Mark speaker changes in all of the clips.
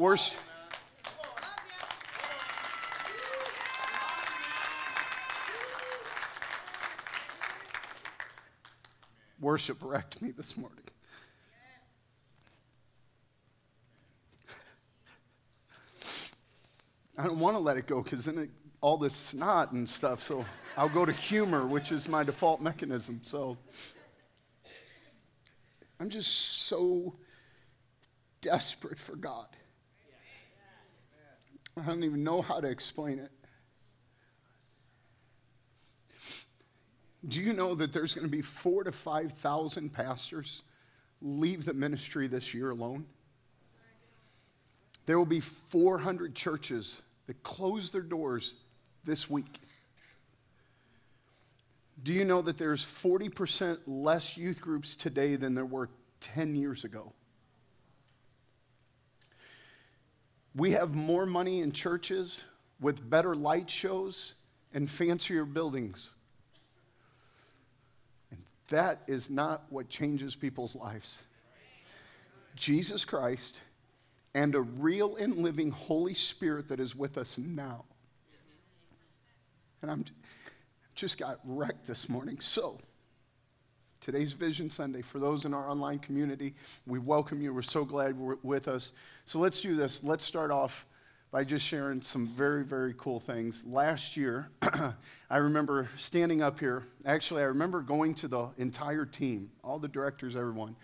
Speaker 1: Worship. Worship wrecked me this morning. I don't want to let it go because then it, all this snot and stuff. So I'll go to humor, which is my default mechanism. So I'm just so desperate for God. I don't even know how to explain it. Do you know that there's going to be four to 5,000 pastors leave the ministry this year alone? There will be 400 churches that close their doors this week. Do you know that there's 40% less youth groups today than there were 10 years ago? We have more money in churches with better light shows and fancier buildings. And that is not what changes people's lives. Jesus Christ and a real and living Holy Spirit that is with us now. And I'm just got wrecked this morning. So, today's Vision Sunday. For those in our online community, we welcome you. We're so glad you're with us. So, let's do this. Let's start off by just sharing some very, very cool things. Last year, I remember standing up here. Actually, I remember going to the entire team, all the directors, everyone,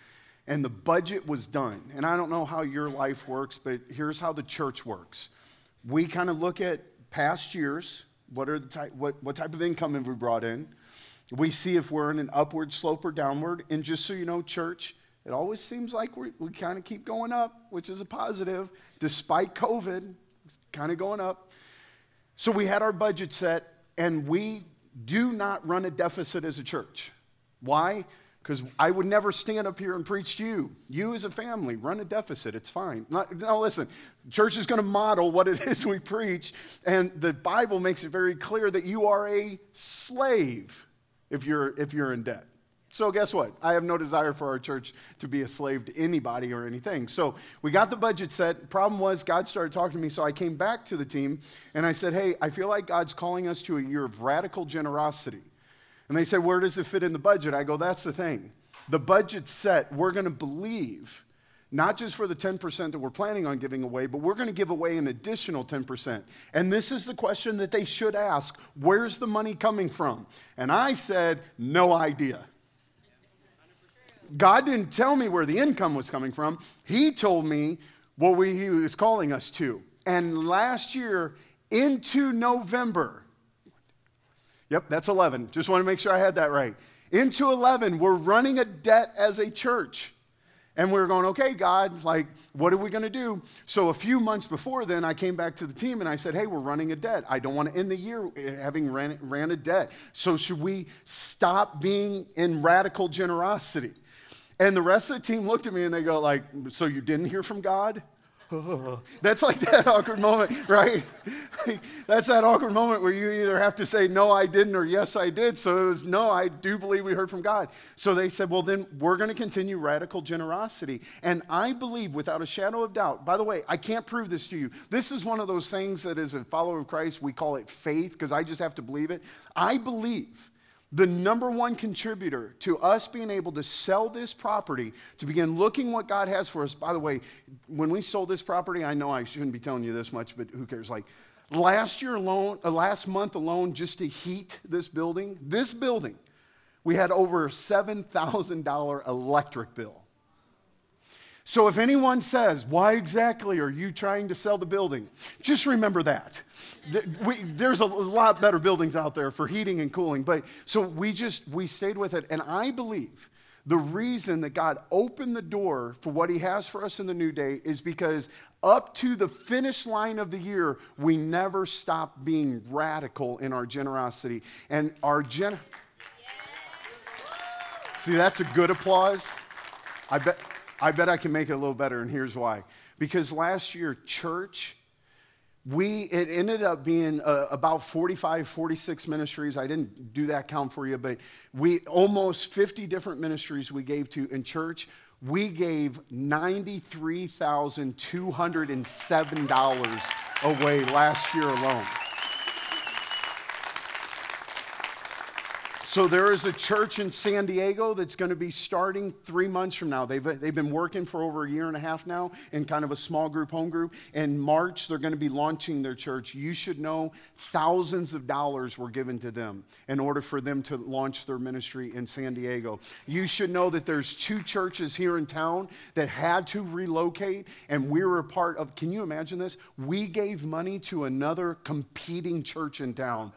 Speaker 1: and the budget was done. And I don't know how your life works, but here's how the church works. We kind of look at past years, what, are the type, what, what type of income have we brought in? We see if we're in an upward slope or downward. And just so you know, church, it always seems like we we kind of keep going up, which is a positive. Despite COVID, it's kind of going up. So we had our budget set, and we do not run a deficit as a church. Why? Because I would never stand up here and preach to you. You as a family, run a deficit. It's fine. Not, now, listen, church is going to model what it is we preach, and the Bible makes it very clear that you are a slave if you're, if you're in debt. So, guess what? I have no desire for our church to be a slave to anybody or anything. So, we got the budget set. Problem was, God started talking to me. So, I came back to the team and I said, Hey, I feel like God's calling us to a year of radical generosity. And they said, Where does it fit in the budget? I go, That's the thing. The budget's set. We're going to believe, not just for the 10% that we're planning on giving away, but we're going to give away an additional 10%. And this is the question that they should ask Where's the money coming from? And I said, No idea. God didn't tell me where the income was coming from. He told me what we, He was calling us to. And last year, into November, Yep, that's 11. Just want to make sure I had that right. Into 11, we're running a debt as a church. And we were going, okay, God, like, what are we going to do? So a few months before then, I came back to the team and I said, hey, we're running a debt. I don't want to end the year eh, having ran, ran a debt. So should we stop being in radical generosity? And the rest of the team looked at me and they go, like, so you didn't hear from God? That's like that awkward moment, right? That's that awkward moment where you either have to say, no, I didn't, or yes, I did. So it was, no, I do believe we heard from God. So they said, well, then we're going to continue radical generosity. And I believe without a shadow of doubt, by the way, I can't prove this to you. This is one of those things that as a follower of Christ, we call it faith because I just have to believe it. I believe the number one contributor to us being able to sell this property, to begin looking what God has for us. By the way, when we sold this property, I know I shouldn't be telling you this much, but who cares? Like last year alone, uh, last month alone, just to heat this building, this building, we had over a $7,000 electric bill. So if anyone says, why exactly are you trying to sell the building? Just remember that. We, there's a lot better buildings out there for heating and cooling. But so we just, we stayed with it. And I believe the reason that God opened the door for what he has for us in the new day is because up to the finish line of the year, we never stop being radical in our generosity. And our gen. See, that's a good applause. I bet. I bet I can make it a little better, and here's why. Because last year, church, we it ended up being uh, about 45 46 ministries i didn't do that count for you but we almost 50 different ministries we gave to in church we gave $93,207 away last year alone. So there is a church in San Diego that's going to be starting three months from now. They've, they've been working for over a year and a half now in kind of a small group, home group. In March, they're going to be launching their church. You should know thousands of dollars were given to them in order for them to launch their ministry in San Diego. You should know that there's two churches here in town that had to relocate, and we were a part of. Can you imagine this? We gave money to another competing church in town.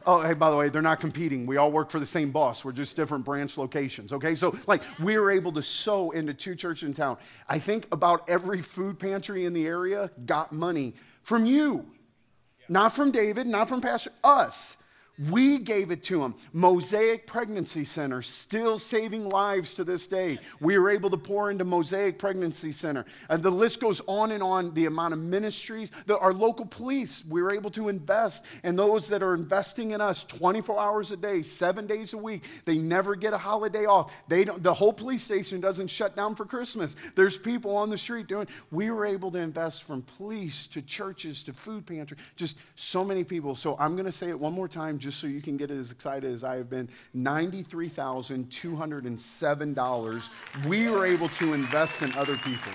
Speaker 1: oh, hey, by the way, they're not competing. We all work for the same boss. We're just different branch locations, okay? So, like, we're able to sow into two churches in town. I think about every food pantry in the area got money from you. Not from David, not from Pastor, us. We gave it to them. Mosaic Pregnancy Center, still saving lives to this day. We were able to pour into Mosaic Pregnancy Center. And the list goes on and on the amount of ministries. The, our local police, we were able to invest. And those that are investing in us 24 hours a day, seven days a week, they never get a holiday off. They don't, the whole police station doesn't shut down for Christmas. There's people on the street doing. We were able to invest from police to churches to food pantry, just so many people. So I'm going to say it one more time. Just just so you can get as excited as I have been, $93,207 we were able to invest in other people.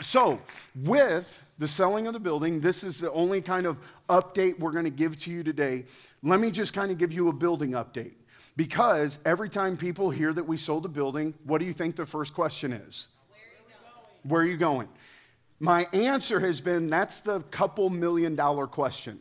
Speaker 1: So, with the selling of the building, this is the only kind of update we're going to give to you today. Let me just kind of give you a building update. Because every time people hear that we sold a building, what do you think the first question is? Where are you going? My answer has been that's the couple million dollar question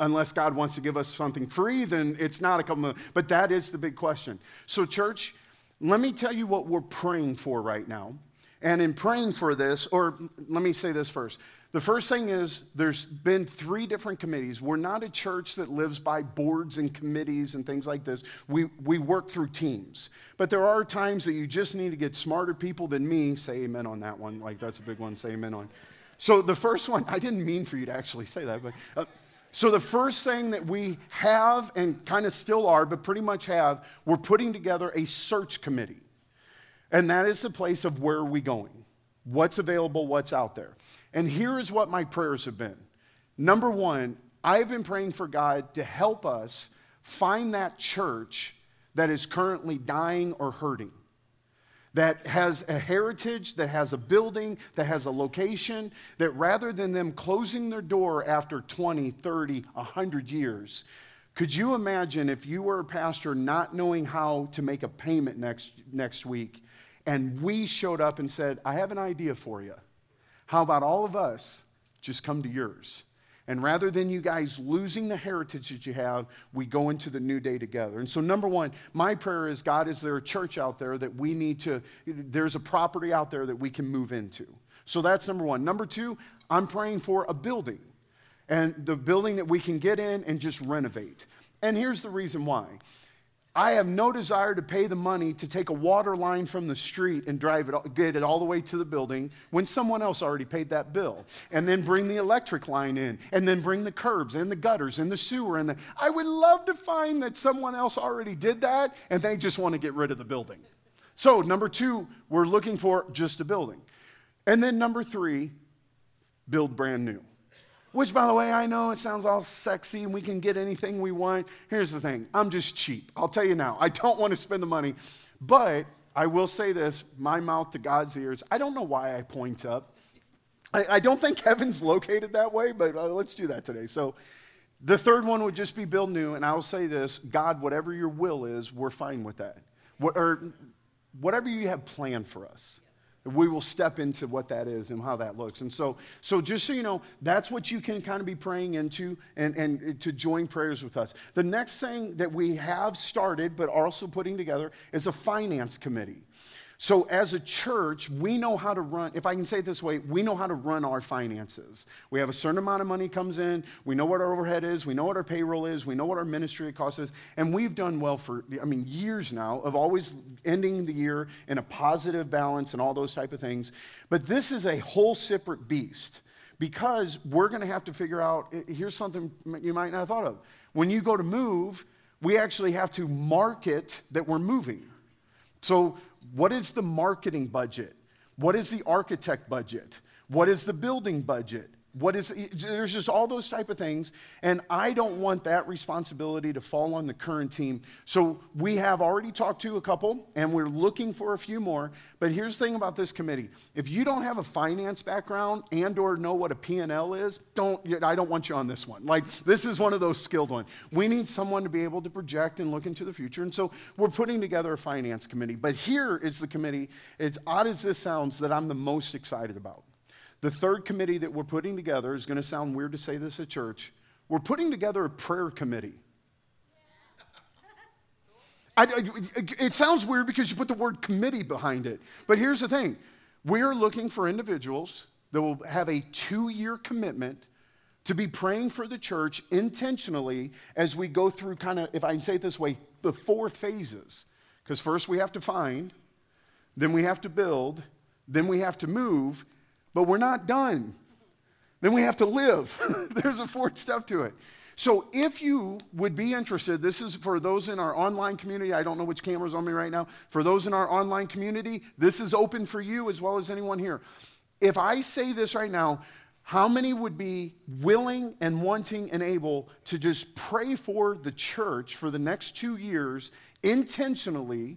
Speaker 1: unless God wants to give us something free, then it's not a couple of, but that is the big question. So, church, let me tell you what we're praying for right now. And in praying for this, or let me say this first. The first thing is there's been three different committees. We're not a church that lives by boards and committees and things like this. We, we work through teams. But there are times that you just need to get smarter people than me. Say amen on that one. Like, that's a big one. Say amen on. So, the first one, I didn't mean for you to actually say that, but. Uh, so, the first thing that we have and kind of still are, but pretty much have, we're putting together a search committee. And that is the place of where are we going? What's available? What's out there? And here is what my prayers have been. Number one, I've been praying for God to help us find that church that is currently dying or hurting that has a heritage, that has a building, that has a location, that rather than them closing their door after 20, 30, 100 years, could you imagine if you were a pastor not knowing how to make a payment next, next week and we showed up and said, I have an idea for you. How about all of us just come to yours? And rather than you guys losing the heritage that you have, we go into the new day together. And so, number one, my prayer is God, is there a church out there that we need to, there's a property out there that we can move into? So that's number one. Number two, I'm praying for a building and the building that we can get in and just renovate. And here's the reason why I have no desire to pay the money to take a water line from the street and drive it, get it all the way to the building when someone else already paid that bill. And then bring the electric line in, and then bring the curbs and the gutters and the sewer. And the, I would love to find that someone else already did that and they just want to get rid of the building. So, number two, we're looking for just a building. And then number three, build brand new. Which, by the way, I know it sounds all sexy and we can get anything we want. Here's the thing I'm just cheap. I'll tell you now. I don't want to spend the money. But I will say this my mouth to God's ears. I don't know why I point up. I, I don't think heaven's located that way, but uh, let's do that today. So, the third one would just be build new. And I will say this God, whatever your will is, we're fine with that. What, or whatever you have planned for us we will step into what that is and how that looks. And so, so just so you know, that's what you can kind of be praying into and, and to join prayers with us. The next thing that we have started, but also putting together, is a finance committee. So, as a church, we know how to run, if I can say it this way, we know how to run our finances. We have a certain amount of money comes in, we know what our overhead is, we know what our payroll is, we know what our ministry cost is, and we've done well for, I mean, years now of always ending the year in a positive balance and all those type of things. But this is a whole separate beast because we're going to have to figure out eh, here's something you might not have thought of. When you go to move, we actually have to market that we're moving So, what is the marketing budget? What is the architect budget? What is the building budget? What is, there's just all those type of things. And I don't want that responsibility to fall on the current team. So we have already talked to a couple and we're looking for a few more. But here's the thing about this committee. If you don't have a finance background and or know what a P&L is, don't, I don't want you on this one. Like this is one of those skilled ones. We need someone to be able to project and look into the future. And so we're putting together a finance committee. But here is the committee, as odd as this sounds, that I'm the most excited about. The third committee that we're putting together is going to sound weird to say this at church. We're putting together a prayer committee. I, it sounds weird because you put the word committee behind it. But here's the thing we are looking for individuals that will have a two year commitment to be praying for the church intentionally as we go through kind of, if I can say it this way, the four phases. Because first we have to find, then we have to build, then we have to move, but we're not done. Then we have to live. There's a fourth step to it. So, if you would be interested, this is for those in our online community. I don't know which camera's on me right now. For those in our online community, this is open for you as well as anyone here. If I say this right now, how many would be willing and wanting and able to just pray for the church for the next two years intentionally?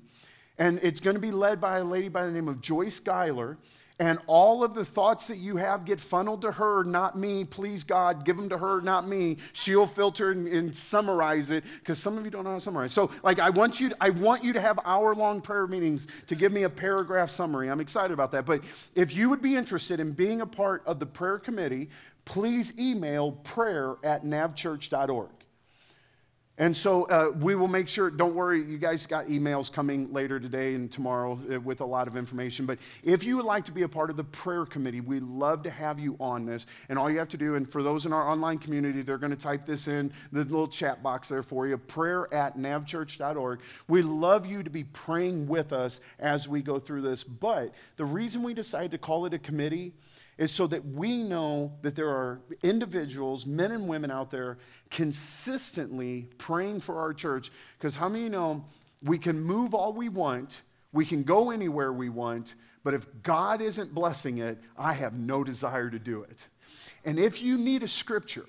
Speaker 1: And it's going to be led by a lady by the name of Joyce Geiler and all of the thoughts that you have get funneled to her, not me. Please, God, give them to her, not me. She'll filter and, and summarize it because some of you don't know how to summarize. So, like, I want you, to, I want you to have hour-long prayer meetings to give me a paragraph summary. I'm excited about that. But if you would be interested in being a part of the prayer committee, please email prayer at navchurch.org. And so uh, we will make sure, don't worry, you guys got emails coming later today and tomorrow uh, with a lot of information. But if you would like to be a part of the prayer committee, we'd love to have you on this. And all you have to do, and for those in our online community, they're going to type this in the little chat box there for you prayer at navchurch.org. We love you to be praying with us as we go through this. But the reason we decided to call it a committee is so that we know that there are individuals, men and women out there, consistently praying for our church. Because how many know we can move all we want, we can go anywhere we want, but if God isn't blessing it, I have no desire to do it. And if you need a scripture,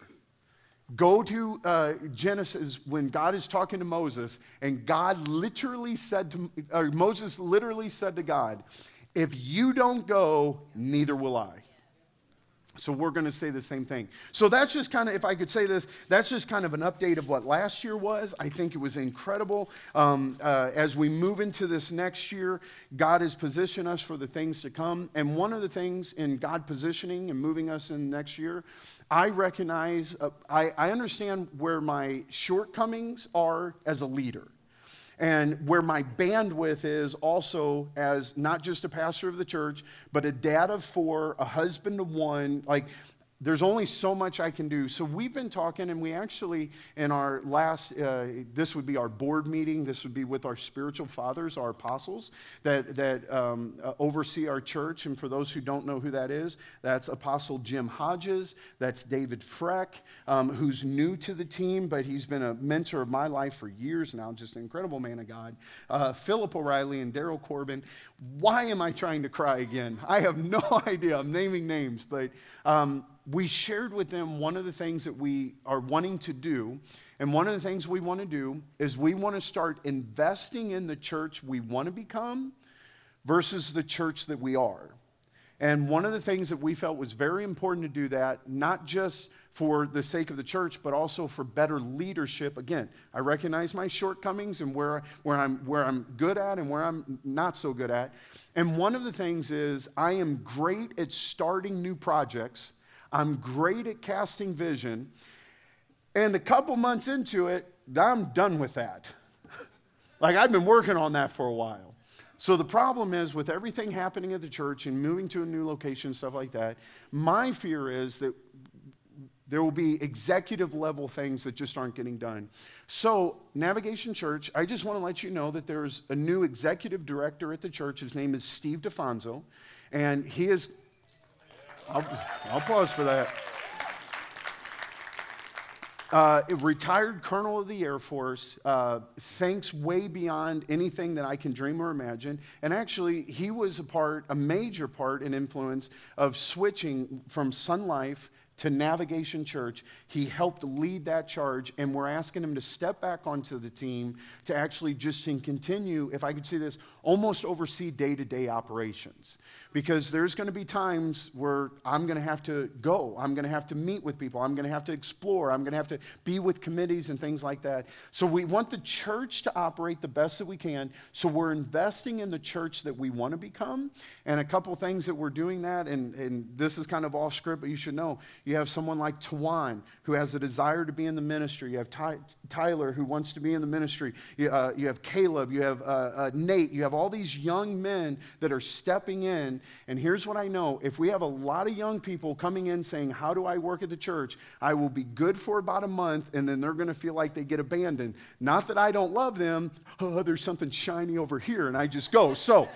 Speaker 1: Go to uh, Genesis when God is talking to Moses, and God literally said to, or Moses literally said to God, If you don't go, neither will I. So we're going to say the same thing. So that's just kind of, if I could say this, that's just kind of an update of what last year was. I think it was incredible. Um, uh, as we move into this next year, God has positioned us for the things to come. And one of the things in God positioning and moving us in next year, I recognize, uh, I, I understand where my shortcomings are as a leader and where my bandwidth is also as not just a pastor of the church, but a dad of four, a husband of one. Like, there's only so much I can do. So we've been talking, and we actually, in our last, uh, this would be our board meeting. This would be with our spiritual fathers, our apostles, that, that um, uh, oversee our church. And for those who don't know who that is, that's Apostle Jim Hodges. That's David Freck, um, who's new to the team, but he's been a mentor of my life for years now, just an incredible man of God. Uh, Philip O'Reilly and Daryl Corbin. Why am I trying to cry again? I have no idea. I'm naming names, but. Um, we shared with them one of the things that we are wanting to do. And one of the things we want to do is we want to start investing in the church we want to become versus the church that we are. And one of the things that we felt was very important to do that, not just for the sake of the church, but also for better leadership. Again, I recognize my shortcomings and where, where, I'm, where I'm good at and where I'm not so good at. And one of the things is I am great at starting new projects I'm great at casting vision. And a couple months into it, I'm done with that. like I've been working on that for a while. So the problem is with everything happening at the church and moving to a new location, stuff like that, my fear is that there will be executive level things that just aren't getting done. So, Navigation Church, I just want to let you know that there's a new executive director at the church. His name is Steve DeFonso, and he is I'll, I'll pause for that. uh, retired colonel of the Air Force, uh, thinks way beyond anything that I can dream or imagine. And actually, he was a part, a major part and influence of switching from Sun Life to Navigation Church. He helped lead that charge, and we're asking him to step back onto the team to actually just continue, if I could say this, almost oversee day to day operations because there's going to be times where I'm going to have to go. I'm going to have to meet with people. I'm going to have to explore. I'm going to have to be with committees and things like that. So we want the church to operate the best that we can. So we're investing in the church that we want to become. And a couple things that we're doing that, and, and this is kind of off script, but you should know. You have someone like Tawan who has a desire to be in the ministry. You have Ty, Tyler who wants to be in the ministry. You, uh, you have Caleb. You have uh, uh, Nate. You have all these young men that are stepping in and here's what I know if we have a lot of young people coming in saying, How do I work at the church? I will be good for about a month, and then they're going to feel like they get abandoned. Not that I don't love them. Oh, there's something shiny over here, and I just go. So,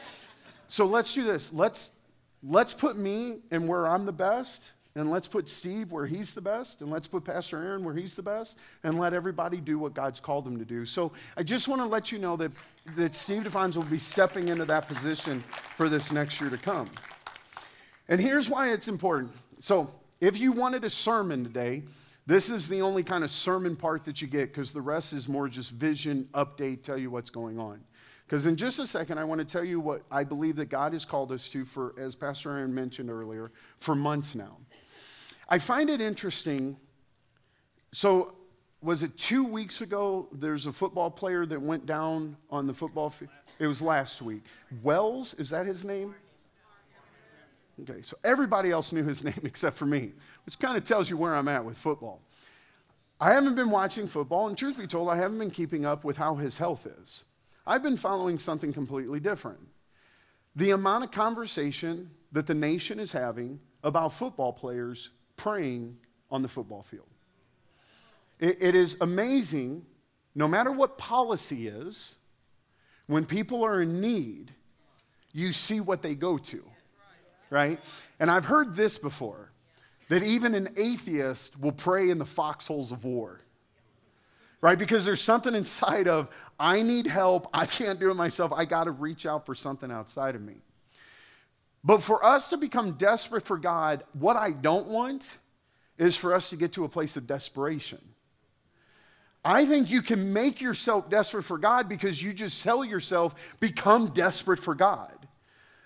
Speaker 1: so let's do this. Let's, let's put me in where I'm the best and let's put Steve where he's the best, and let's put Pastor Aaron where he's the best, and let everybody do what God's called them to do. So I just want to let you know that, that Steve DeFons will be stepping into that position for this next year to come. And here's why it's important. So if you wanted a sermon today, this is the only kind of sermon part that you get because the rest is more just vision, update, tell you what's going on. Because in just a second, I want to tell you what I believe that God has called us to for, as Pastor Aaron mentioned earlier, for months now. I find it interesting. So, was it two weeks ago? There's a football player that went down on the football field. It was last week. Wells, is that his name? Okay, so everybody else knew his name except for me, which kind of tells you where I'm at with football. I haven't been watching football, and truth be told, I haven't been keeping up with how his health is. I've been following something completely different. The amount of conversation that the nation is having about football players praying on the football field. it, it is amazing, no matter what policy is, when people are in need, you see what they go to, right? And I've heard this before that even an atheist will pray in the foxholes of war, right? Because there's something inside of, I need help, I can't do it myself, I got to reach out for something outside of me. But for us to become desperate for God, what I don't want is for us to get to a place of desperation. I think you can make yourself desperate for God because you just tell yourself, become desperate for God.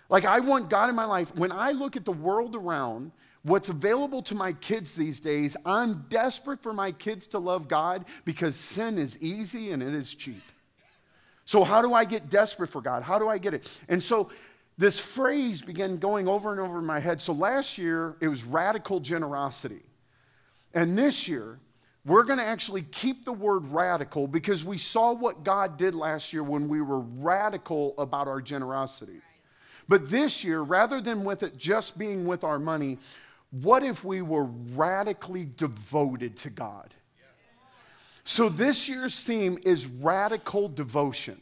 Speaker 1: Like, I want God in my life. When I look at the world around, what's available to my kids these days, I'm desperate for my kids to love God because sin is easy and it is cheap. So, how do I get desperate for God? How do I get it? And so, this phrase began going over and over in my head. So last year, it was radical generosity. And this year, we're going to actually keep the word radical because we saw what God did last year when we were radical about our generosity. But this year, rather than with it just being with our money, what if we were radically devoted to God? So this year's theme is radical devotion.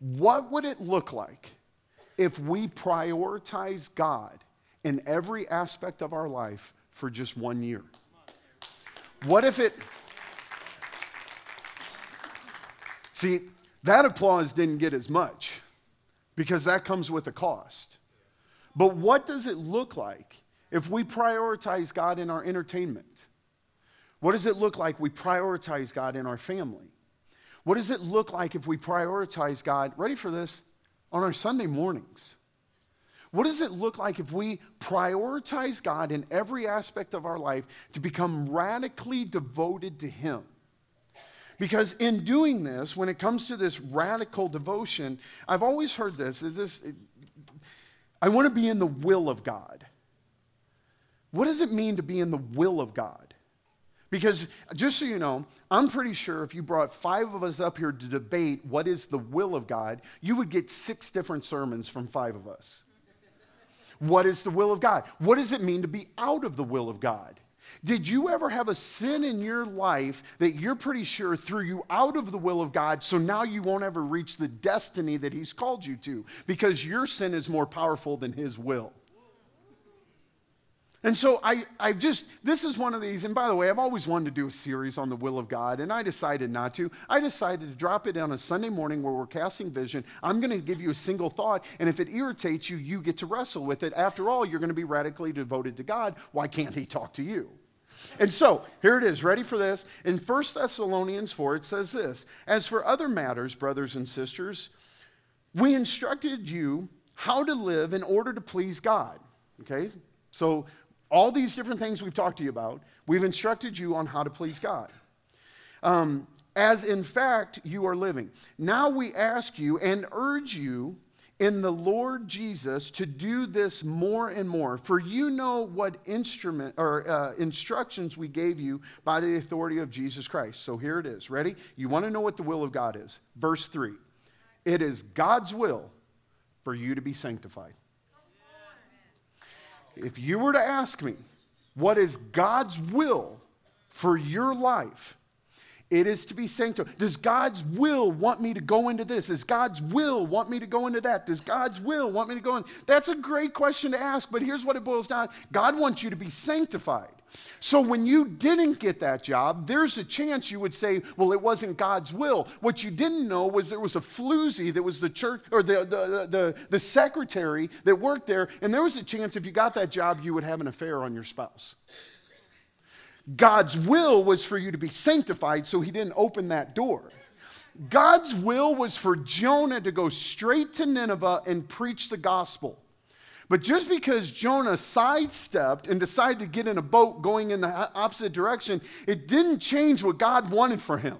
Speaker 1: What would it look like if we prioritize God in every aspect of our life for just one year? What if it. See, that applause didn't get as much because that comes with a cost. But what does it look like if we prioritize God in our entertainment? What does it look like we prioritize God in our family? What does it look like if we prioritize God, ready for this, on our Sunday mornings? What does it look like if we prioritize God in every aspect of our life to become radically devoted to Him? Because in doing this, when it comes to this radical devotion, I've always heard this, "Is this I want to be in the will of God. What does it mean to be in the will of God? Because just so you know, I'm pretty sure if you brought five of us up here to debate what is the will of God, you would get six different sermons from five of us. What is the will of God? What does it mean to be out of the will of God? Did you ever have a sin in your life that you're pretty sure threw you out of the will of God, so now you won't ever reach the destiny that He's called you to because your sin is more powerful than His will? And so I, I've just, this is one of these, and by the way, I've always wanted to do a series on the will of God, and I decided not to. I decided to drop it on a Sunday morning where we're casting vision. I'm going to give you a single thought, and if it irritates you, you get to wrestle with it. After all, you're going to be radically devoted to God. Why can't He talk to you? And so, here it is. Ready for this? In 1 Thessalonians 4, it says this As for other matters, brothers and sisters, we instructed you how to live in order to please God. Okay? So, all these different things we've talked to you about, we've instructed you on how to please God. Um, as in fact you are living. Now we ask you and urge you in the Lord Jesus to do this more and more. For you know what instrument or uh, instructions we gave you by the authority of Jesus Christ. So here it is. Ready? You want to know what the will of God is? Verse 3. It is God's will for you to be sanctified. If you were to ask me, what is God's will for your life? It is to be sanctified. Does God's will want me to go into this? Does God's will want me to go into that? Does God's will want me to go in? That's a great question to ask, but here's what it boils down God wants you to be sanctified. So when you didn't get that job, there's a chance you would say, well, it wasn't God's will. What you didn't know was there was a floozy that was the church or the, the, the, the secretary that worked there, and there was a chance if you got that job, you would have an affair on your spouse. God's will was for you to be sanctified, so he didn't open that door. God's will was for Jonah to go straight to Nineveh and preach the gospel. But just because Jonah sidestepped and decided to get in a boat going in the opposite direction, it didn't change what God wanted for him.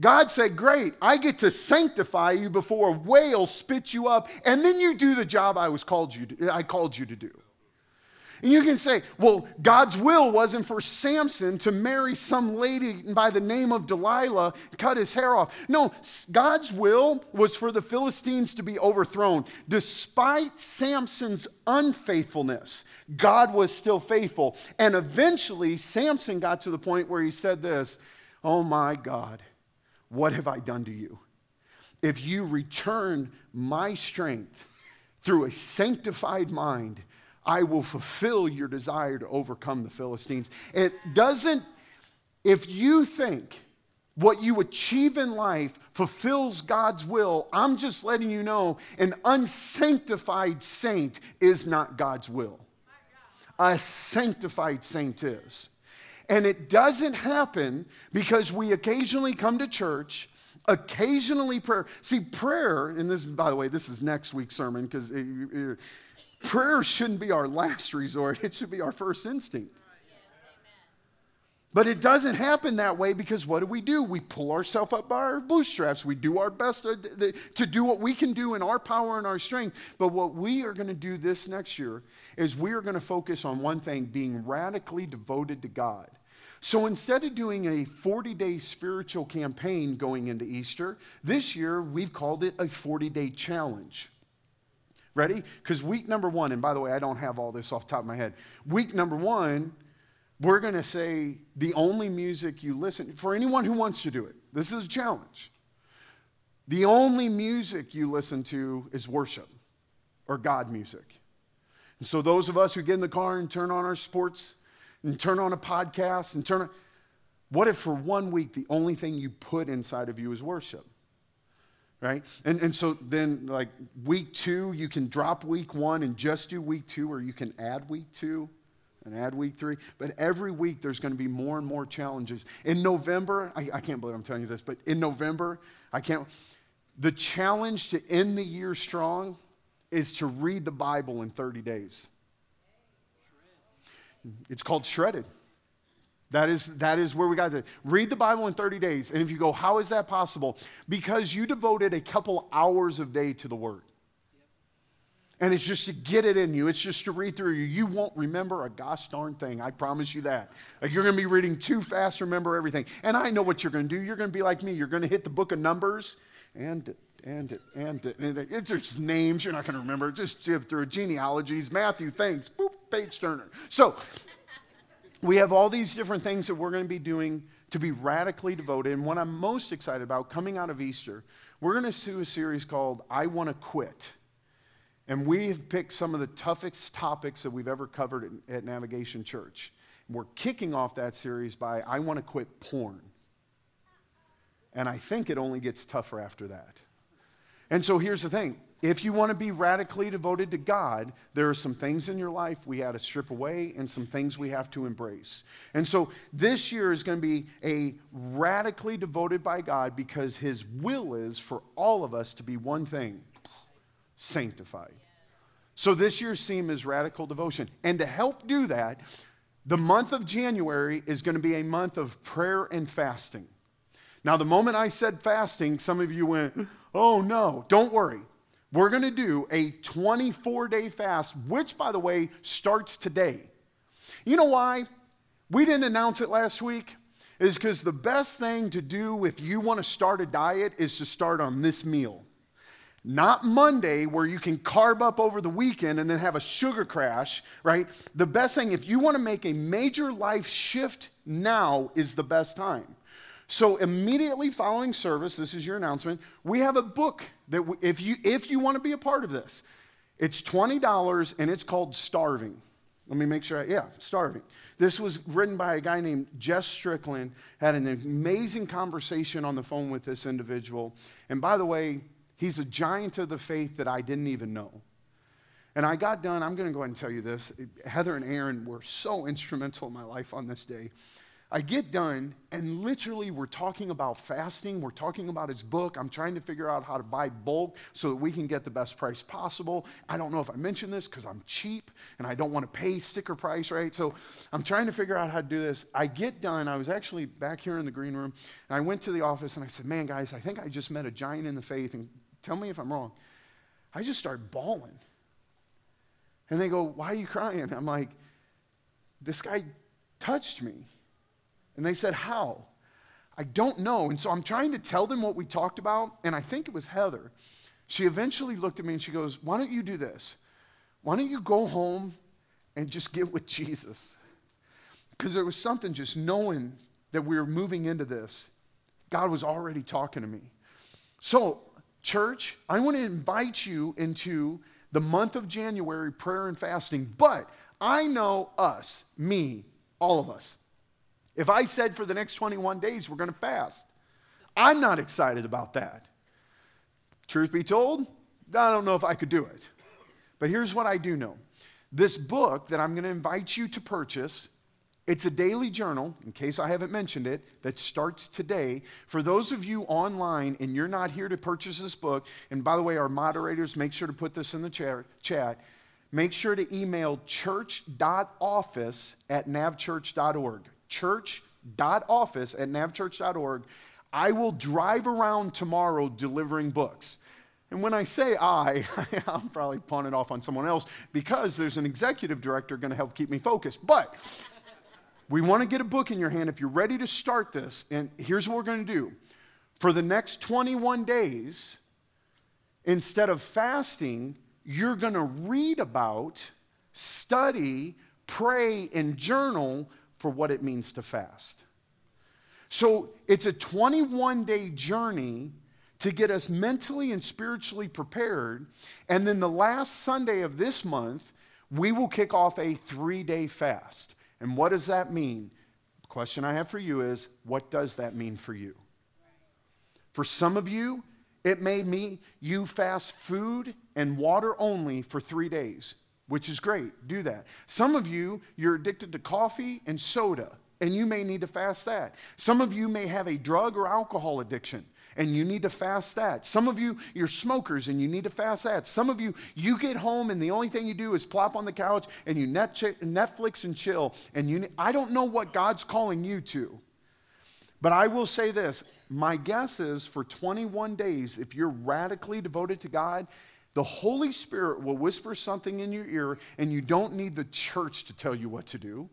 Speaker 1: God said, Great, I get to sanctify you before a whale spits you up, and then you do the job I was called you to, I called you to do. And you can say, well, God's will wasn't for Samson to marry some lady by the name of Delilah cut his hair off. No, God's will was for the Philistines to be overthrown. Despite Samson's unfaithfulness, God was still faithful. And eventually, Samson got to the point where he said this Oh my God, what have I done to you? If you return my strength through a sanctified mind, I will fulfill your desire to overcome the Philistines. It doesn't, if you think what you achieve in life fulfills God's will, I'm just letting you know an unsanctified saint is not God's will. A sanctified saint is. And it doesn't happen because we occasionally come to church occasionally prayer. See, prayer, and this, by the way, this is next week's sermon because Prayer shouldn't be our last resort, it should be our first instinct. But it doesn't happen that way because what do we do? We pull ourselves up by our bootstraps. We do our best to, to, do what we can do in our power and our strength. But what we are going to do this next year is we are going to focus on one thing being radically devoted to God. So instead of doing a 40 day spiritual campaign going into Easter, this year we've called it a 40 day challenge. Ready? Because week number one, and by the way, I don't have all this off top of my head. Week number one, we're going to say the only music you listen for anyone who wants to do it. This is a challenge. The only music you listen to is worship or God music. And so those of us who get in the car and turn on our sports and turn on a podcast and turn on, what if for one week the only thing you put inside of you is worship? Right? And, and so then, like week two, you can drop week one and just do week two, or you can add week two and add week three. But every week, there's going to be more and more challenges. In November, I, I can't believe I'm telling you this, but in November, I can't. The challenge to end the year strong is to read the Bible in 30 days. It's called shredded. That is, that is where we got to read the Bible in 30 days. And if you go, how is that possible? Because you devoted a couple hours of day to the Word. And it's just to get it in you. It's just to read through you. You won't remember a gosh darn thing. I promise you that. Like you're going to be reading too fast remember everything. And I know what you're going to do. You're going to be like me. You're going to hit the book of Numbers and and and, and it's just names you're not going to remember. Just through genealogies, Matthew, things, boop, page turner. So we have all these different things that we're going to be doing to be radically devoted. And what I'm most excited about coming out of Easter, we're going to do a series called I Want to Quit. And we've picked some of the toughest topics that we've ever covered at, at Navigation Church. And We're kicking off that series by I Want to Quit Porn. And I think it only gets tougher after that. And so here's the thing if you want to be radically devoted to God, there are some things in your life we had to strip away and some things we have to embrace. And so this year is going to be a radically devoted by God because His will is for all of us to be one thing sanctified. So this year's theme is radical devotion. And to help do that, the month of January is going to be a month of prayer and fasting. Now, the moment I said fasting, some of you went, oh no, don't worry. We're going to do a 24 day fast, which, by the way, starts today. You know why? We didn't announce it last week. Is because the best thing to do if you want to start a diet is to start on this meal. Not Monday, where you can carb up over the weekend and then have a sugar crash, right? The best thing, if you want to make a major life shift now, is the best time. So immediately following service, this is your announcement, we have a book that we, if you if you want to be a part of this, it's $20 and it's called Starving. Let me make sure. I, yeah, Starving. This was written by a guy named Jess Strickland. Had an amazing conversation on the phone with this individual. And by the way, he's a giant of the faith that I didn't even know. And I got done. I'm going to go ahead and tell you this. Heather and Aaron were so instrumental in my life on this day. I get done, and literally, we're talking about fasting. We're talking about his book. I'm trying to figure out how to buy bulk so that we can get the best price possible. I don't know if I mentioned this because I'm cheap and I don't want to pay sticker price, right? So I'm trying to figure out how to do this. I get done. I was actually back here in the green room, and I went to the office and I said, Man, guys, I think I just met a giant in the faith, and tell me if I'm wrong. I just started bawling. And they go, Why are you crying? I'm like, This guy touched me. And they said, How? I don't know. And so I'm trying to tell them what we talked about, and I think it was Heather. She eventually looked at me and she goes, Why don't you do this? Why don't you go home and just get with Jesus? Because there was something just knowing that we were moving into this. God was already talking to me. So, church, I want to invite you into the month of January prayer and fasting, but I know us, me, all of us. If I said for the next 21 days we're going to fast, I'm not excited about that. Truth be told, I don't know if I could do it. But here's what I do know this book that I'm going to invite you to purchase. It's a daily journal, in case I haven't mentioned it, that starts today. For those of you online and you're not here to purchase this book, and by the way, our moderators, make sure to put this in the chat. Make sure to email church.office at navchurch.org church.office at navchurch.org. I will drive around tomorrow delivering books. And when I say I, I'm probably pawning off on someone else because there's an executive director going to help keep me focused. But we want to get a book in your hand if you're ready to start this. And here's what we're going to do for the next 21 days, instead of fasting, you're going to read about, study, pray, and journal for what it means to fast. So it's a 21 day journey to get us mentally and spiritually prepared. And then the last Sunday of this month, we will kick off a three day fast. And what does that mean? The question I have for you is what does that mean for you? For some of you, it may mean you fast food and water only for three days which is great. Do that. Some of you, you're addicted to coffee and soda, and you may need to fast that. Some of you may have a drug or alcohol addiction, and you need to fast that. Some of you, you're smokers, and you need to fast that. Some of you, you get home, and the only thing you do is plop on the couch and you Netflix and chill. And you, I don't know what God's calling you to. But I will say this my guess is for 21 days, if you're radically devoted to God, the Holy Spirit will whisper something in your ear, and you don't need the church to tell you what to do.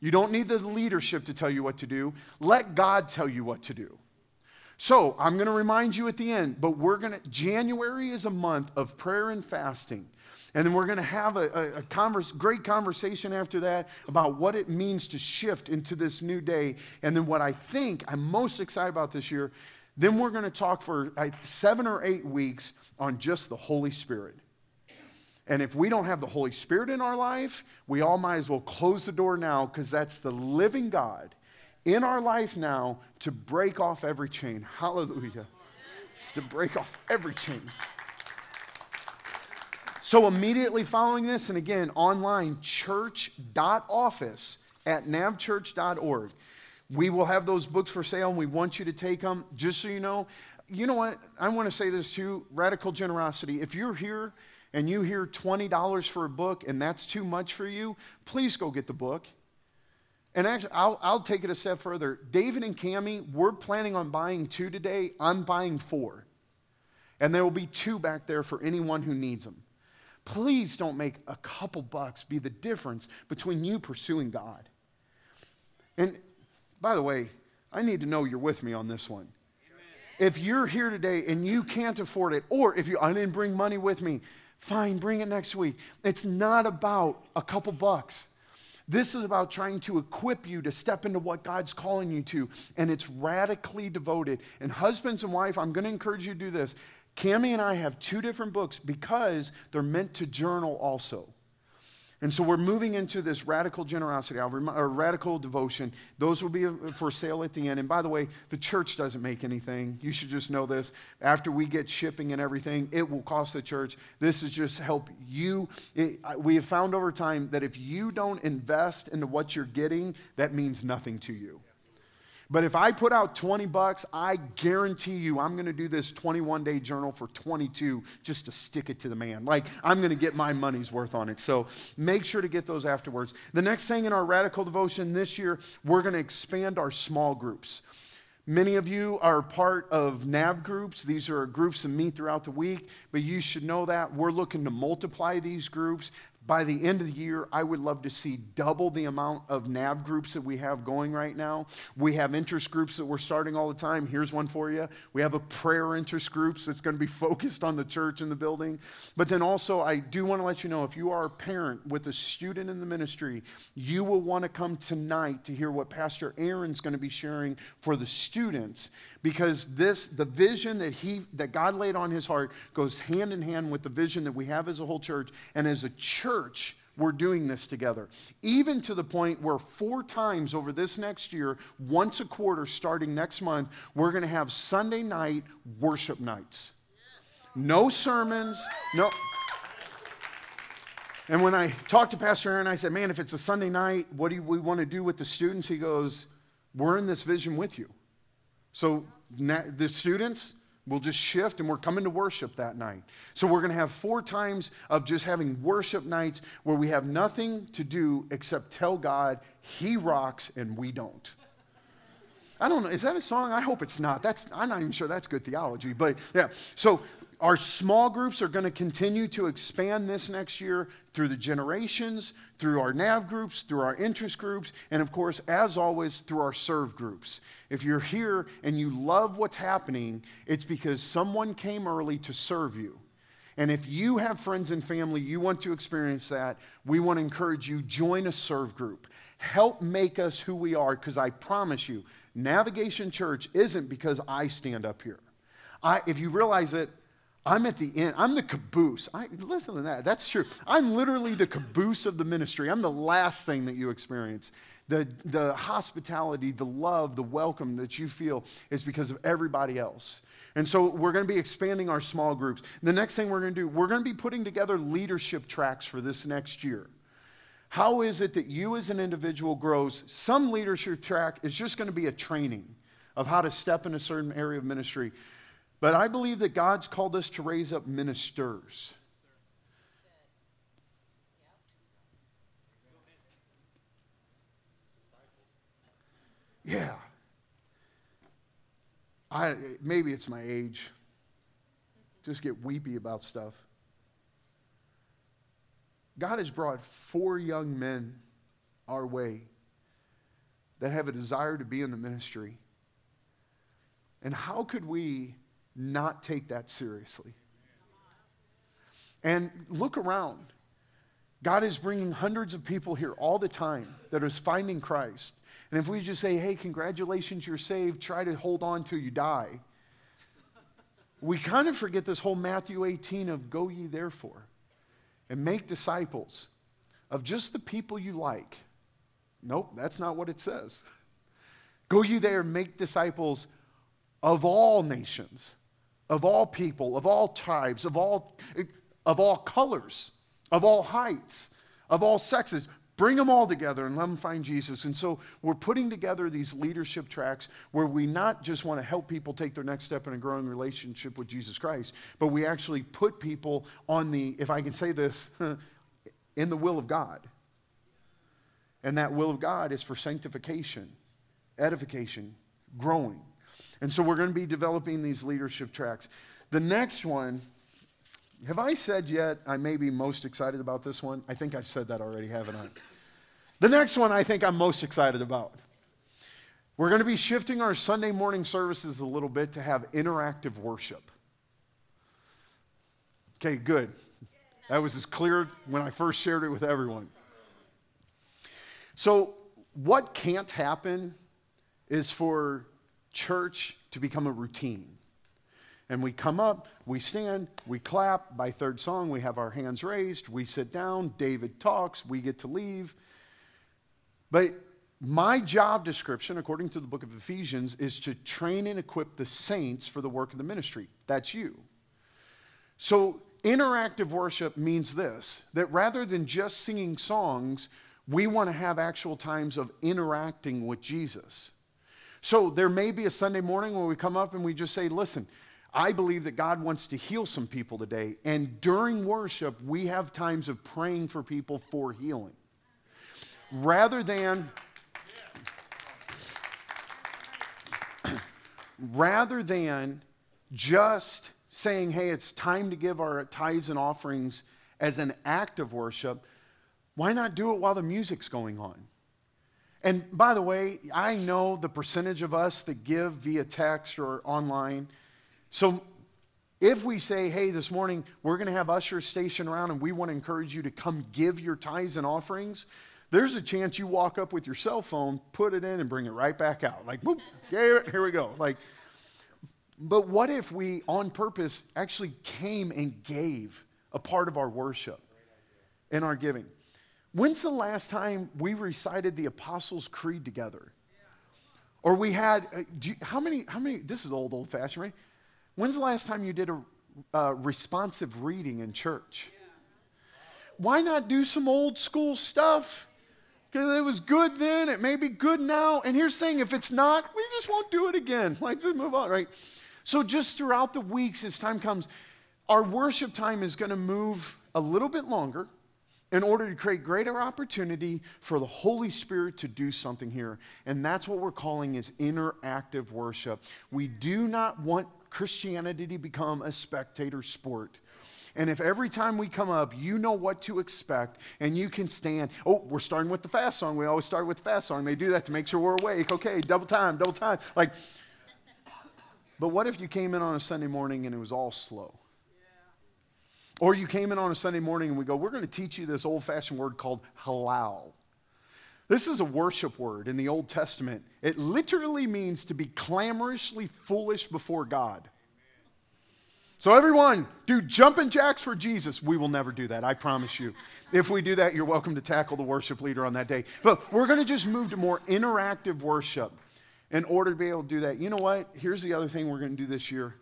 Speaker 1: You don't need the leadership to tell you what to do. Let God tell you what to do. So, I'm going to remind you at the end, but we're going to, January is a month of prayer and fasting. And then we're going to have a, a, a converse, great conversation after that about what it means to shift into this new day. And then what I think I'm most excited about this year then we're going to talk for seven or eight weeks on just the Holy Spirit. And if we don't have the Holy Spirit in our life, we all might as well close the door now because that's the living God in our life now to break off every chain. Hallelujah. It's to break off every chain. So immediately following this, and again, online, church.office at navchurch.org. We will have those books for sale and we want you to take them. Just so you know, you know what? I want to say this too radical generosity. If you're here and you hear $20 for a book and that's too much for you, please go get the book. And actually, I'll, I'll take it a step further. David and Cami, we're planning on buying two today. I'm buying four. And there will be two back there for anyone who needs them. Please don't make a couple bucks be the difference between you pursuing God. And by the way, I need to know you're with me on this one. If you're here today and you can't afford it, or if you, I didn't bring money with me, fine, bring it next week. It's not about a couple bucks. This is about trying to equip you to step into what God's calling you to, and it's radically devoted. And husbands and wife, I'm going to encourage you to do this. Cami and I have two different books because they're meant to journal also. And so we're moving into this radical generosity, or radical devotion. Those will be uh, for sale at the end. And by the way, the church doesn't make anything. You should just know this. After we get shipping and everything, it will cost the church. This is just help you. It, we have found over time that if you don't invest into what you're getting, that means nothing to you. But if I put out 20 bucks, I guarantee you I'm going to do this 21 day journal for 22 just to stick it to the man. Like, I'm going to get my money's worth on it. So make sure to get those afterwards. The next thing in our radical devotion this year, we're going to expand our small groups. Many of you are part of NAV groups. These are groups that meet throughout the week, but you should know that we're looking to multiply these groups. By the end of the year, I would love to see double the amount of NAV groups that we have going right now. We have interest groups that we're starting all the time. Here's one for you. We have a prayer interest groups that's going to be focused on the church and the building. But then also, I do want to let you know if you are a parent with a student in the ministry, you will want to come tonight to hear what Pastor Aaron's going to be sharing for the students because this the vision that he that God laid on his heart goes hand in hand with the vision that we have as a whole church and as a church we're doing this together. Even to the point where four times over this next year, once a quarter starting next month, we're going to have Sunday night worship nights. No sermons, no. And when I talked to Pastor Aaron, I said, Man, if it's a Sunday night, what do we want to do with the students? He goes, We're in this vision with you. So the students will just shift and we're coming to worship that night. So we're going to have four times of just having worship nights where we have nothing to do except tell God he rocks and we don't. I don't know. Is that a song? I hope it's not. That's I'm not even sure that's good theology, but yeah. So our small groups are going to continue to expand this next year through the generations, through our NAV groups, through our interest groups, and of course, as always, through our serve groups. If you're here and you love what's happening, it's because someone came early to serve you. And if you have friends and family, you want to experience that, we want to encourage you join a serve group. Help make us who we are because I promise you, Navigation Church isn't because I stand up here. I, if you realize it, I'm at the end. I'm the caboose. I, listen to that. That's true. I'm literally the caboose of the ministry. I'm the last thing that you experience. The, the hospitality, the love, the welcome that you feel is because of everybody else. And so we're going to be expanding our small groups. The next thing we're going to do, we're going to be putting together leadership tracks for this next year. How is it that you as an individual grows? Some leadership track is just going to be a training of how to step in a certain area of ministry. But I believe that God's called us to raise up ministers. Yeah. I, maybe it's my age. Just get weepy about stuff. God has brought four young men our way that have a desire to be in the ministry. And how could we not take that seriously. And look around. God is bringing hundreds of people here all the time that is finding Christ. And if we just say, hey, congratulations, you're saved, try to hold on till you die, we kind of forget this whole Matthew 18 of go ye therefore. and make disciples of just the people you like. Nope, that's not what it says. Go you there and make disciples of all nations, of all people, of all tribes, of all, of all colors, of all heights, of all sexes. Bring them all together and let them find Jesus. And so we're putting together these leadership tracks where we not just want to help people take their next step in a growing relationship with Jesus Christ, but we actually put people on the, if I can say this, in the will of God. And that will of God is for sanctification, edification, growing. And so we're going to be developing these leadership tracks. The next one, have I said yet I may be most excited about this one? I think I've said that already, haven't I? The next one I think I'm most excited about. We're going to be shifting our Sunday morning services a little bit to have interactive worship. Okay, good. That was as clear when I first shared it with everyone. So, what can't happen is for church to become a routine. And we come up, we stand, we clap. By third song, we have our hands raised, we sit down, David talks, we get to leave. But my job description, according to the book of Ephesians, is to train and equip the saints for the work of the ministry. That's you. So, interactive worship means this that rather than just singing songs, we want to have actual times of interacting with Jesus. So, there may be a Sunday morning where we come up and we just say, Listen, I believe that God wants to heal some people today. And during worship, we have times of praying for people for healing. Rather than, rather than just saying, hey, it's time to give our tithes and offerings as an act of worship, why not do it while the music's going on? And by the way, I know the percentage of us that give via text or online so if we say, hey, this morning we're going to have ushers stationed around and we want to encourage you to come give your tithes and offerings, there's a chance you walk up with your cell phone, put it in, and bring it right back out. Like, boop, here, we go. Like, but what if we, on purpose, actually came and gave a part of our worship in our giving? When's the last time we recited the Apostles' Creed together? Or we had, uh, you, how many, how many, this is old, old fashioned, right? When's the last time you did a, a responsive reading in church? Why not do some old school stuff? Because it was good then, it may be good now. And here's the thing if it's not, we just won't do it again. Like, just move on, right? So, just throughout the weeks, as time comes, our worship time is going to move a little bit longer in order to create greater opportunity for the Holy Spirit to do something here. And that's what we're calling is interactive worship. We do not want Christianity to become a spectator sport. And if every time we come up, you know what to expect and you can stand, oh, we're starting with the fast song. We always start with the fast song. They do that to make sure we're awake. Okay, double time, double time. Like, but what if you came in on a Sunday morning and it was all slow? Or you came in on a Sunday morning and we go, we're going to teach you this old fashioned word called halal. This is a worship word in the Old Testament. It literally means to be clamorously foolish before God. So, everyone, do jumping jacks for Jesus. We will never do that, I promise you. If we do that, you're welcome to tackle the worship leader on that day. But we're going to just move to more interactive worship in order to be able to do that. You know what? Here's the other thing we're going to do this year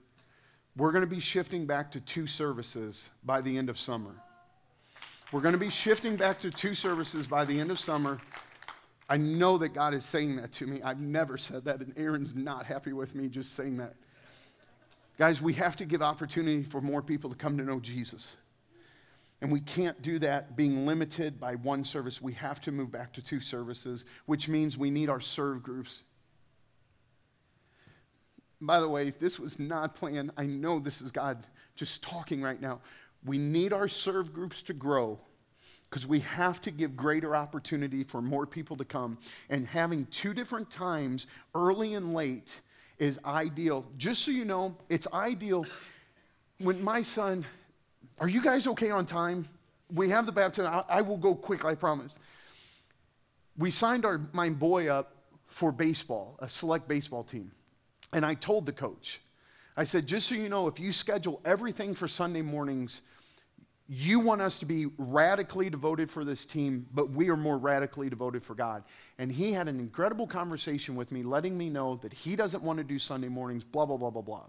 Speaker 1: we're going to be shifting back to two services by the end of summer. We're going to be shifting back to two services by the end of summer. I know that God is saying that to me. I've never said that, and Aaron's not happy with me just saying that. Guys, we have to give opportunity for more people to come to know Jesus. And we can't do that being limited by one service. We have to move back to two services, which means we need our serve groups. By the way, this was not planned. I know this is God just talking right now. We need our serve groups to grow because we have to give greater opportunity for more people to come. And having two different times, early and late, is ideal. Just so you know, it's ideal when my son, are you guys okay on time? We have the baptism. I, I will go quick, I promise. We signed our, my boy up for baseball, a select baseball team. And I told the coach, I said, just so you know, if you schedule everything for Sunday mornings, you want us to be radically devoted for this team, but we are more radically devoted for God. And he had an incredible conversation with me, letting me know that he doesn't want to do Sunday mornings, blah, blah, blah, blah, blah.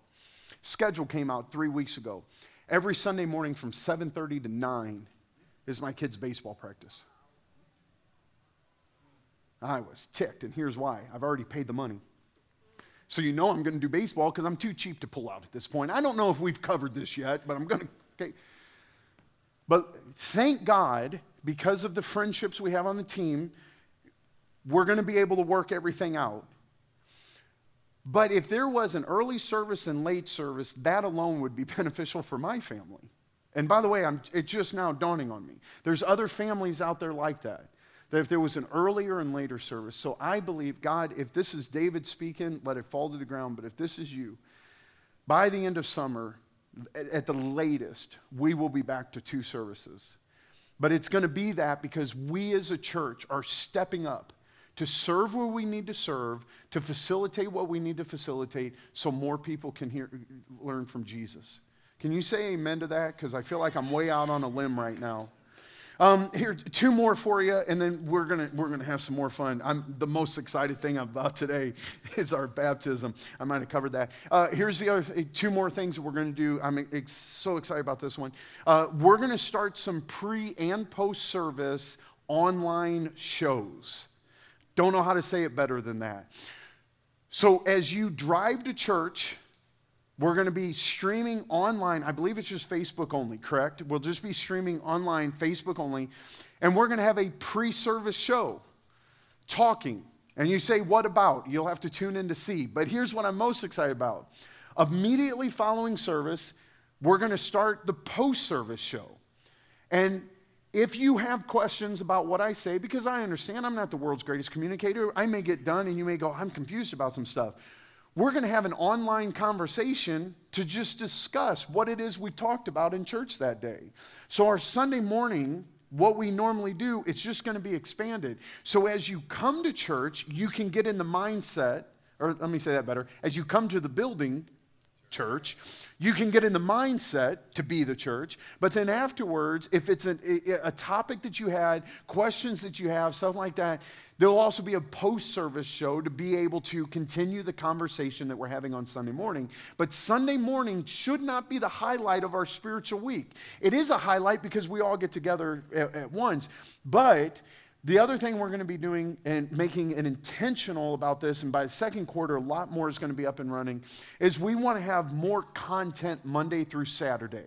Speaker 1: Schedule came out three weeks ago. Every Sunday morning from 7:30 to 9 is my kids' baseball practice. I was ticked, and here's why. I've already paid the money. So you know I'm going to do baseball because I'm too cheap to pull out at this point. I don't know if we've covered this yet, but I'm going to. Okay. But thank God, because of the friendships we have on the team, we're going to be able to work everything out. But if there was an early service and late service, that alone would be beneficial for my family. And by the way, I'm, it's just now dawning on me. There's other families out there like that. That if there was an earlier and later service. So I believe, God, if this is David speaking, let it fall to the ground. But if this is you, by the end of summer, at the latest, we will be back to two services. But it's going to be that because we as a church are stepping up to serve where we need to serve, to facilitate what we need to facilitate, so more people can hear, learn from Jesus. Can you say amen to that? Because I feel like I'm way out on a limb right now. Um, here, two more for you, and then we're gonna we're gonna have some more fun. I'm the most excited thing about today is our baptism. I might have covered that. Uh, here's the other th- two more things we're gonna do. I'm ex- so excited about this one. Uh, we're gonna start some pre and post service online shows. Don't know how to say it better than that. So as you drive to church we're going to be streaming online. I believe it's just Facebook only, correct? We'll just be streaming online, Facebook only. And we're going to have a pre service show talking. And you say, what about? You'll have to tune in to see. But here's what I'm most excited about. Immediately following service, we're going to start the post service show. And if you have questions about what I say, because I understand I'm not the world's greatest communicator, I may get done and you may go, I'm confused about some stuff we're going to have an online conversation to just discuss what it is we talked about in church that day. So, our Sunday morning, what we normally do, it's just going to be expanded. So, as you come to church, you can get in the mindset, or let me say that better, as you come to the building, church. You can get in the mindset to be the church, but then afterwards, if it's a, a, topic that you had, questions that you have, something like that, there'll also be a post service show to be able to continue the conversation that we're having on Sunday morning. But Sunday morning should not be the highlight of our spiritual week. It is a highlight because we all get together at, at once, but the other thing we're going to be doing and making an intentional about this, and by the second quarter, a lot more is going to be up and running, is we want to have more content Monday through Saturday.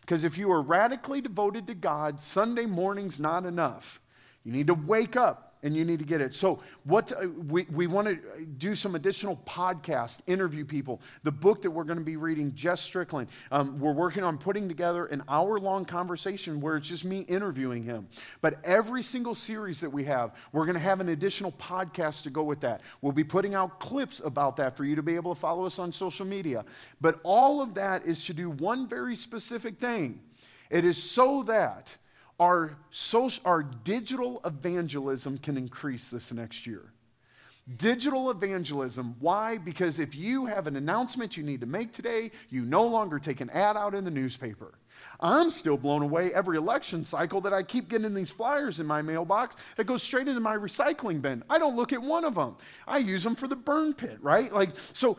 Speaker 1: Because if you are radically devoted to God, Sunday morning's not enough. You need to wake up and you need to get it. So, what uh, we, we want to do some additional podcasts, interview people. The book that we're going to be reading, Jess Strickland, um, we're working on putting together an hour long conversation where it's just me interviewing him. But every single series that we have, we're going to have an additional podcast to go with that. We'll be putting out clips about that for you to be able to follow us on social media. But all of that is to do one very specific thing it is so that our, social, our digital evangelism can increase this next year. Digital evangelism. Why? Because if you have an announcement you need to make today, you no longer take an ad out in the newspaper. I'm still blown away every election cycle that I keep getting these flyers in my mailbox that goes straight into my recycling bin. I don't look at one of them. I use them for the burn pit, right? Like, so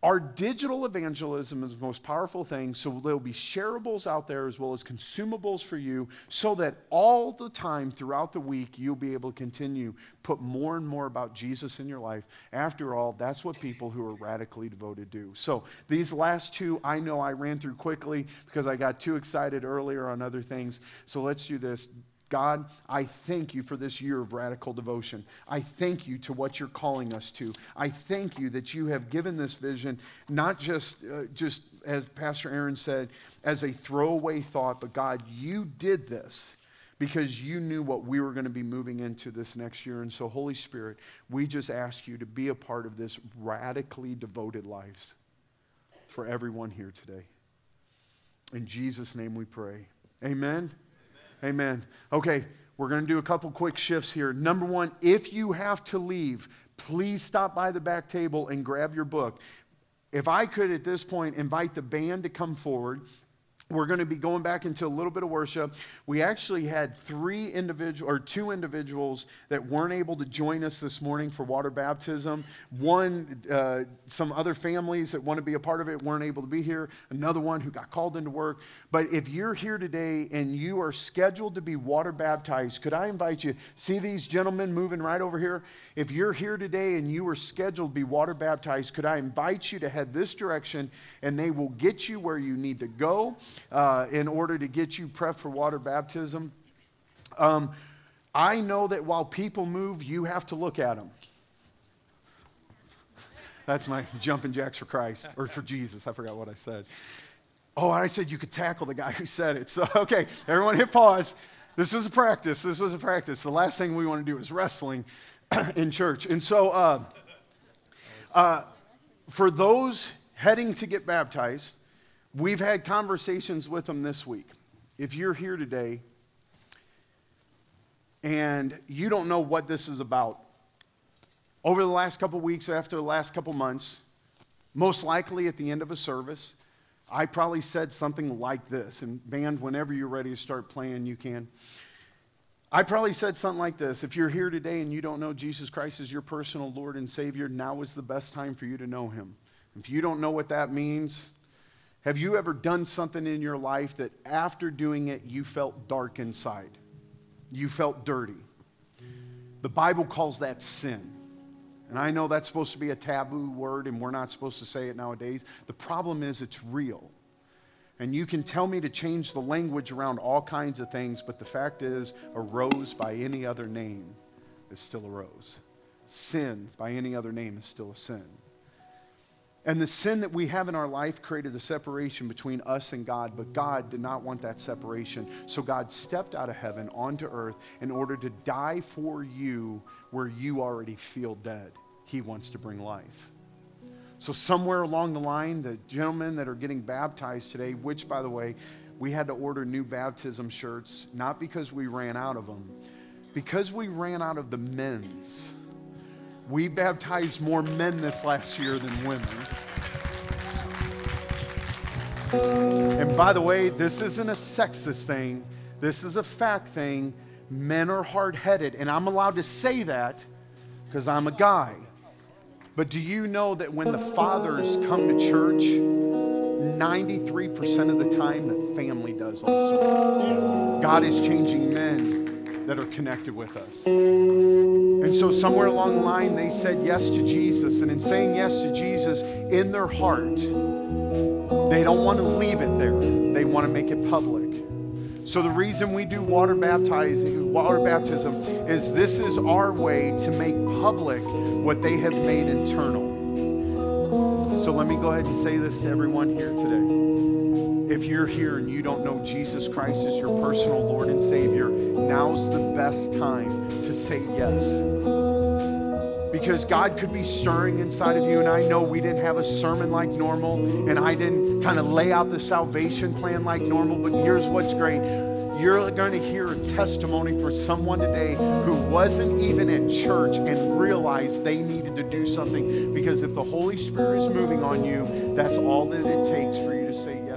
Speaker 1: our digital evangelism is the most powerful thing, so there'll be shareables out there as well as consumables for you, so that all the time throughout the week you'll be able to continue put more and more about Jesus in your life. After all, that's what people who are radically devoted do. So these last two, I know I ran through quickly because I got too excited earlier on other things. So let's do this. God, I thank you for this year of radical devotion. I thank you to what you're calling us to. I thank you that you have given this vision, not just, uh, just as Pastor Aaron said, as a throwaway thought, but God, you did this because you knew what we were going to be moving into this next year. And so, Holy Spirit, we just ask you to be a part of this radically devoted lives for everyone here today. In Jesus' name we pray. Amen. Amen. Okay, we're going to do a couple quick shifts here. Number one, if you have to leave, please stop by the back table and grab your book. If I could at this point invite the band to come forward, we're going to be going back into a little bit of worship. We actually had three individual or two individuals that weren't able to join us this morning for water baptism. One, uh, some other families that want to be a part of it weren't able to be here. Another one who got called into work. But if you're here today and you are scheduled to be water baptized, could I invite you? See these gentlemen moving right over here? If you're here today and you are scheduled to be water baptized, could I invite you to head this direction and they will get you where you need to go uh, in order to get you prepped for water baptism? Um, I know that while people move, you have to look at them. That's my jumping jacks for Christ or for Jesus. I forgot what I said. Oh, I said you could tackle the guy who said it. So, okay, everyone hit pause. This was a practice. This was a practice. The last thing we want to do is wrestling in church. And so, uh, uh, for those heading to get baptized, we've had conversations with them this week. If you're here today and you don't know what this is about, over the last couple weeks, after the last couple months, most likely at the end of a service, I probably said something like this. And, band, whenever you're ready to start playing, you can. I probably said something like this If you're here today and you don't know Jesus Christ as your personal Lord and Savior, now is the best time for you to know Him. If you don't know what that means, have you ever done something in your life that after doing it, you felt dark inside? You felt dirty? The Bible calls that sin. And I know that's supposed to be a taboo word and we're not supposed to say it nowadays. The problem is it's real. And you can tell me to change the language around all kinds of things, but the fact is, a rose by any other name is still a rose. Sin by any other name is still a sin. And the sin that we have in our life created a separation between us and God, but God did not want that separation. So God stepped out of heaven onto earth in order to die for you where you already feel dead. He wants to bring life. So, somewhere along the line, the gentlemen that are getting baptized today, which, by the way, we had to order new baptism shirts, not because we ran out of them, because we ran out of the men's. We baptized more men this last year than women. And by the way, this isn't a sexist thing, this is a fact thing. Men are hard headed, and I'm allowed to say that because I'm a guy. But do you know that when the fathers come to church, 93% of the time the family does also? God is changing men that are connected with us. And so, somewhere along the line, they said yes to Jesus. And in saying yes to Jesus in their heart, they don't want to leave it there, they want to make it public. So the reason we do water baptizing, water baptism is this is our way to make public what they have made internal. So let me go ahead and say this to everyone here today. If you're here and you don't know Jesus Christ as your personal Lord and Savior, now's the best time to say yes because God could be stirring inside of you. And I know we didn't have a sermon like normal, and I didn't kind of lay out the salvation plan like normal, but here's what's great. You're going to hear a testimony for someone today who wasn't even at church and realized they needed to do something because if the Holy Spirit is moving on you, that's all that it takes for you to say.